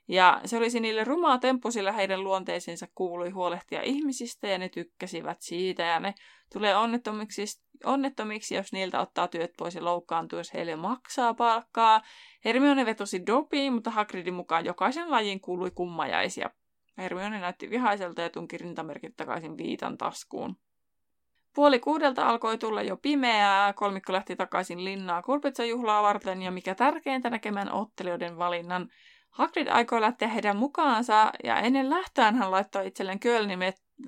Ja se olisi niille rumaa temppu, sillä heidän luonteisiinsa kuului huolehtia ihmisistä ja ne tykkäsivät siitä ja ne tulee onnettomiksi, onnettomiksi jos niiltä ottaa työt pois ja loukkaantuu, jos heille maksaa palkkaa. Hermione vetosi dopiin, mutta Hagridin mukaan jokaisen lajin kuului kummajaisia. Hermione näytti vihaiselta ja tunki rintamerkit takaisin viitan taskuun. Puoli kuudelta alkoi tulla jo pimeää, kolmikko lähti takaisin linnaa kurpitsajuhlaa varten ja mikä tärkeintä näkemään ottelijoiden valinnan. Hagrid aikoi lähteä heidän mukaansa ja ennen lähtöään hän laittoi itselleen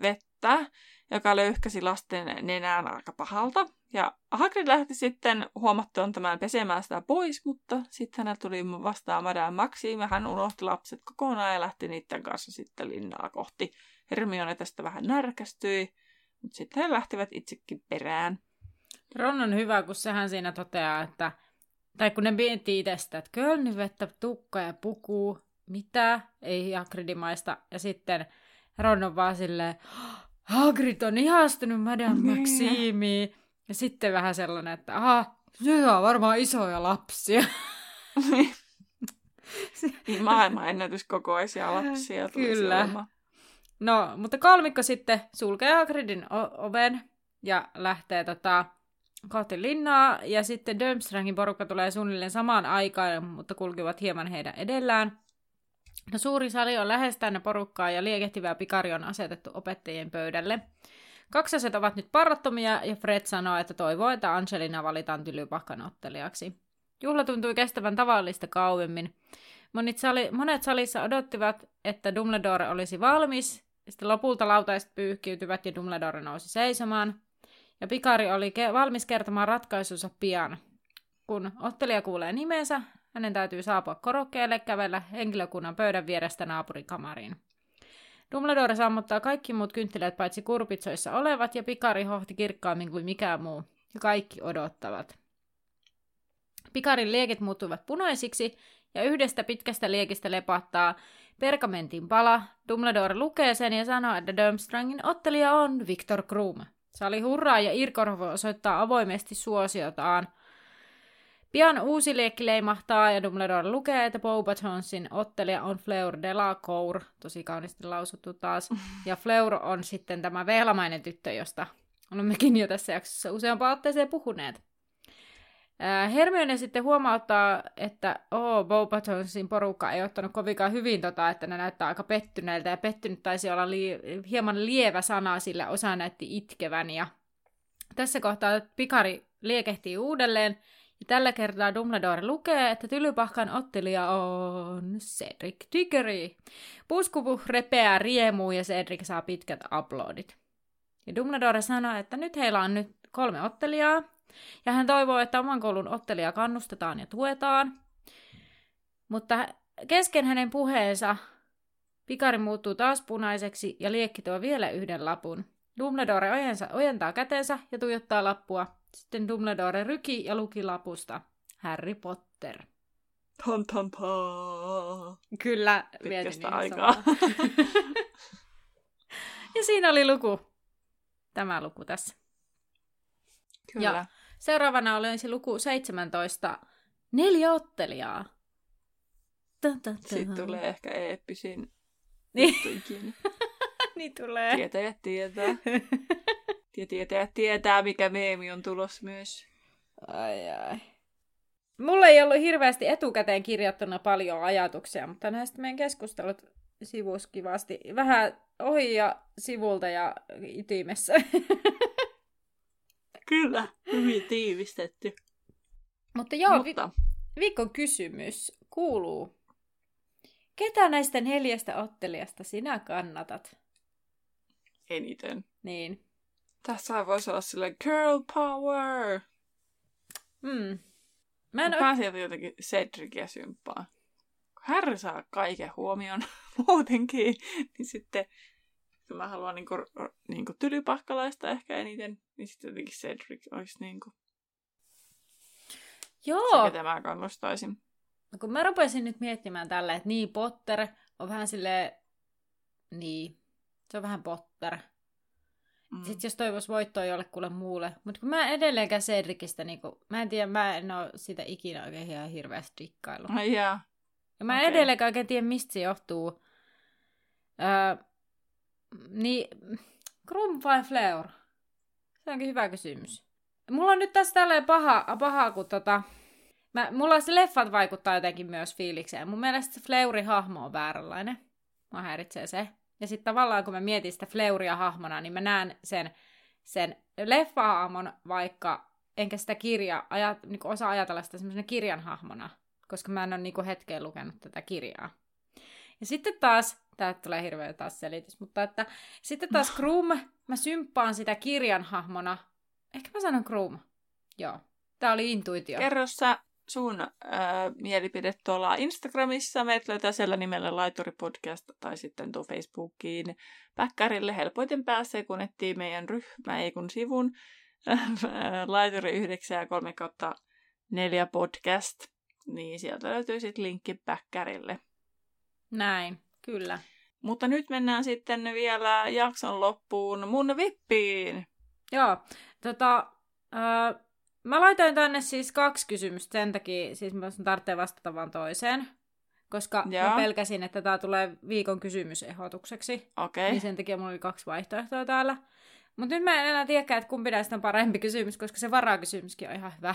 vettä, joka löyhkäsi lasten nenään aika pahalta. Ja Hagrid lähti sitten huomattuaan tämän pesemään sitä pois, mutta sitten hänellä tuli vastaan Madame Maxim ja hän unohti lapset kokonaan ja lähti niiden kanssa sitten linnaa kohti. Hermione tästä vähän närkästyi, mutta sitten he lähtivät itsekin perään. Ron on hyvä, kun sehän siinä toteaa, että tai kun ne miettii itsestä, että kölnivettä, tukka ja puku, mitä, ei Hagridimaista. Ja sitten Ron on vaan silleen, Hagrid on ihastunut Madame Maximiin. Ja sitten vähän sellainen, että aha, se on varmaan isoja lapsia. Niin maailmanennätyskokoisia lapsia tuli Kyllä. Olemaan. No, mutta kolmikko sitten sulkee Hagridin o- oven ja lähtee tota, kohti linnaa. Ja sitten Durmstrangin porukka tulee suunnilleen samaan aikaan, mutta kulkivat hieman heidän edellään. No, suuri sali on lähes täynnä porukkaa ja liekehtivää pikari on asetettu opettajien pöydälle. Kaksoset ovat nyt parrattomia ja Fred sanoo, että toivoo, että Angelina valitaan tylypahkan ottelijaksi. Juhla tuntui kestävän tavallista kauemmin. Monet, sali, monet salissa odottivat, että Dumbledore olisi valmis. Sitten lopulta lautaiset pyyhkiytyvät ja Dumbledore nousi seisomaan. Ja Pikari oli ke- valmis kertomaan ratkaisunsa pian. Kun ottelija kuulee nimensä, hänen täytyy saapua korokkeelle kävellä henkilökunnan pöydän vierestä naapurikamariin. Dumbledore sammuttaa kaikki muut kynttilät paitsi kurpitsoissa olevat, ja Pikari hohti kirkkaammin kuin mikään muu, ja kaikki odottavat. Pikarin liekit muuttuvat punaisiksi, ja yhdestä pitkästä liekistä lepattaa pergamentin pala. Dumbledore lukee sen ja sanoo, että Durmstrangin ottelija on Victor Krum. Sali hurraa ja Irkorvo osoittaa avoimesti suosiotaan. Pian uusi liekki leimahtaa ja Dumbledore lukee, että Beaubatonsin ottelija on Fleur Delacour, tosi kauniisti lausuttu taas. Ja Fleur on sitten tämä vehlamainen tyttö, josta olemmekin jo tässä jaksossa useampaan otteeseen puhuneet. Hermione sitten huomauttaa, että oh, Beaubatonsin porukka ei ottanut kovinkaan hyvin tota, että ne näyttää aika pettyneiltä, ja pettynyt taisi olla li- hieman lievä sana, sillä osa näytti itkevän, ja tässä kohtaa Pikari liekehtii uudelleen, ja tällä kertaa Dumbledore lukee, että tylypahkan ottelija on Cedric Diggory. Puskupu repeää riemuu ja Cedric saa pitkät aplodit. Ja Dumbledore sanoo, että nyt heillä on nyt kolme ottelijaa, ja hän toivoo, että oman koulun ottelija kannustetaan ja tuetaan. Mutta kesken hänen puheensa Pikari muuttuu taas punaiseksi ja liekki tuo vielä yhden lapun. Dumbledore ojensa, ojentaa kätensä ja tuijottaa lappua. Sitten Dumbledore ryki ja luki lapusta. Harry Potter. Tan paa. Kyllä, Pitkästä mietin aikaa. ja siinä oli luku. Tämä luku tässä. Kyllä. Ja- Seuraavana oli se luku 17. Neljä ottelijaa. Siitä tulee ehkä eeppisin Niin, niin tulee. Tietäjät tietää. Ja tietäjät tietää, mikä meemi on tulos myös. Ai ai. Mulla ei ollut hirveästi etukäteen kirjattuna paljon ajatuksia, mutta näistä meidän keskustelut sivus kivasti. Vähän ohi ja sivulta ja ytimessä. Kyllä, hyvin tiivistetty. mutta joo, vi- Mutta viikon kysymys kuuluu. Ketä näistä neljästä ottelijasta sinä kannatat? eniten. Niin. Tässä voisi olla sille girl power. Mm. Mä en Mä oo... pääsin jotenkin Cedricia symppaan. Kun Harry saa kaiken huomioon muutenkin, niin sitten kun mä haluan niinku, niinku tylypahkalaista ehkä eniten, niin sitten jotenkin Cedric olisi niinku se, Joo, ketä mä kannustaisin. No kun mä rupesin nyt miettimään tällä, että niin Potter on vähän sille niin, se on vähän Potter. Mm. Sitten jos toivois voittoa jollekulle muulle. Mutta kun mä en edelleenkään Cedricistä, niin kun, mä en tiedä, mä en ole sitä ikinä oikein ihan hirveästi dikkailu. Ai jaa. Ja mä okei. edelleenkään oikein tiedä, mistä se johtuu. Öö, niin, Krum vai Fleur? Se onkin hyvä kysymys. Mulla on nyt tässä tälleen paha, paha kun tota... Mä, mulla se leffat vaikuttaa jotenkin myös fiilikseen. Mun mielestä se Fleurin hahmo on vääränlainen. Mä häiritsee se. Ja sitten tavallaan kun mä mietin sitä Fleuria hahmona, niin mä näen sen, sen leffahahmon vaikka, enkä sitä kirjaa, ajat, niin osaa ajatella sitä semmoisena kirjan hahmona, koska mä en ole niin hetkeen lukenut tätä kirjaa. Ja sitten taas, tää tulee hirveä taas selitys, mutta että sitten taas Krum, mä symppaan sitä kirjan hahmona. Ehkä mä sanon Krum. Joo. Tää oli intuitio. Kerro sä sun äh, mielipide tuolla Instagramissa. Meidät löytää siellä nimellä Laituri Podcast tai sitten tuo Facebookiin Päkkärille. Helpoiten pääsee, kun etsii meidän ryhmä, ei kun sivun. Laituri 9 ja 3 kautta 4 podcast. Niin sieltä löytyy sitten linkki Päkkärille. Näin, kyllä. Mutta nyt mennään sitten vielä jakson loppuun mun vippiin. Joo, tota, öö, mä laitoin tänne siis kaksi kysymystä sen takia, siis mä tarvitsee vastata vaan toiseen, koska Joo. mä pelkäsin, että tää tulee viikon kysymysehdotukseksi, Okei. niin sen takia mulla oli kaksi vaihtoehtoa täällä. Mutta nyt mä en enää tiedäkään, että kumpi näistä on parempi kysymys, koska se varakysymyskin on ihan hyvä.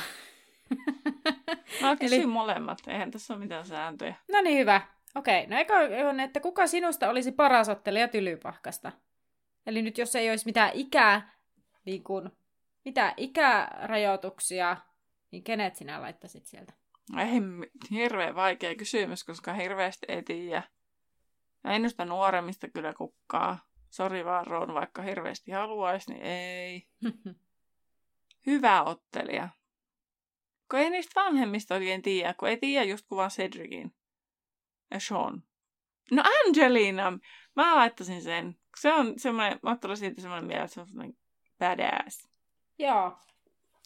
No kysy Eli- molemmat, eihän tässä ole mitään sääntöjä. No niin, hyvä. Okei, no eka on, että kuka sinusta olisi paras ottelija tylypahkasta? Eli nyt jos ei olisi mitään ikää, niin kuin, mitään ikärajoituksia, niin kenet sinä laittaisit sieltä? Ei hirveän vaikea kysymys, koska hirveästi ei tiedä. Ja ennusta nuoremmista kyllä kukkaa. Sori vaan Ron, vaikka hirveästi haluaisi, niin ei. Hyvä ottelija. Kun ei niistä vanhemmista oikein tiedä, kun ei tiedä just kuvan Cedricin ja Sean. No Angelina! Mä laittaisin sen. Se on semmoinen, mä ottaisin siitä semmoinen mieleen, että se on semmoinen badass. Joo.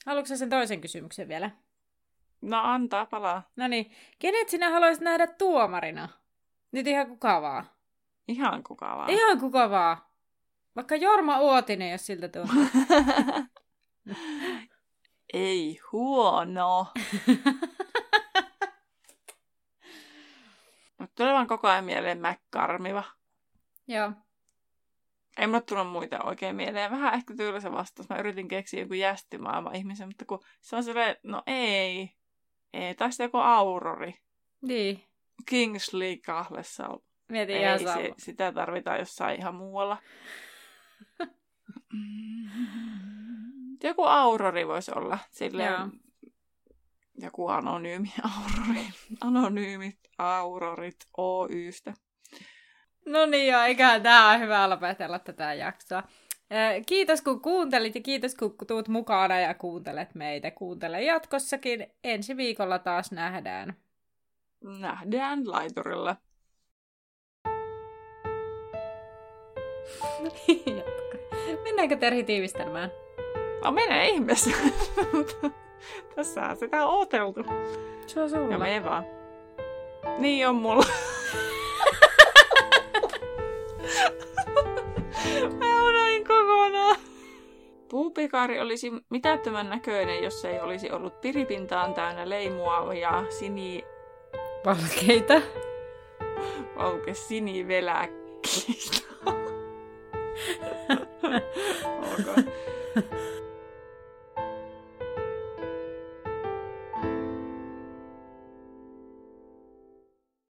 Haluatko sen toisen kysymyksen vielä? No antaa palaa. No niin, kenet sinä haluaisit nähdä tuomarina? Nyt ihan kuka vaan. Ihan kuka vaan. Ihan kuka vaan. Vaikka Jorma Uotinen, jos siltä tuntuu. Ei huono. Mutta tulee vaan koko ajan mieleen McCarmiva. Joo. Ei mulle tullut muita oikein mieleen. Vähän ehkä tylsä vastaus. Mä yritin keksiä joku jästimaailman ihmisen, mutta kun se on silleen, no ei. Ei, tai sitten joku Aurori. Niin. Kingsley kahlessa. Mietin Ei, ihan se, sitä tarvitaan jossain ihan muualla. Joku Aurori voisi olla. Silleen, Joo. Joku anonyymi Aurori. Anonyymit Aurorit Oystä. No niin joo, eiköhän tää on hyvä lopetella tätä jaksoa. Kiitos kun kuuntelit ja kiitos kun tuut mukana ja kuuntelet meitä. Kuuntele jatkossakin. Ensi viikolla taas nähdään. Nähdään laiturilla. Mennäänkö Terhi tiivistelmään? No mene ihmeessä. Tässä on sitä odoteltu. Se on sulla. Ja mene vaan. Niin on mulla. Mä unoin kokonaan. Puupikari olisi mitättömän näköinen, jos ei olisi ollut piripintaan täynnä leimua ja sini... Valkeita. Valke siniveläkkiistä. Olkoon.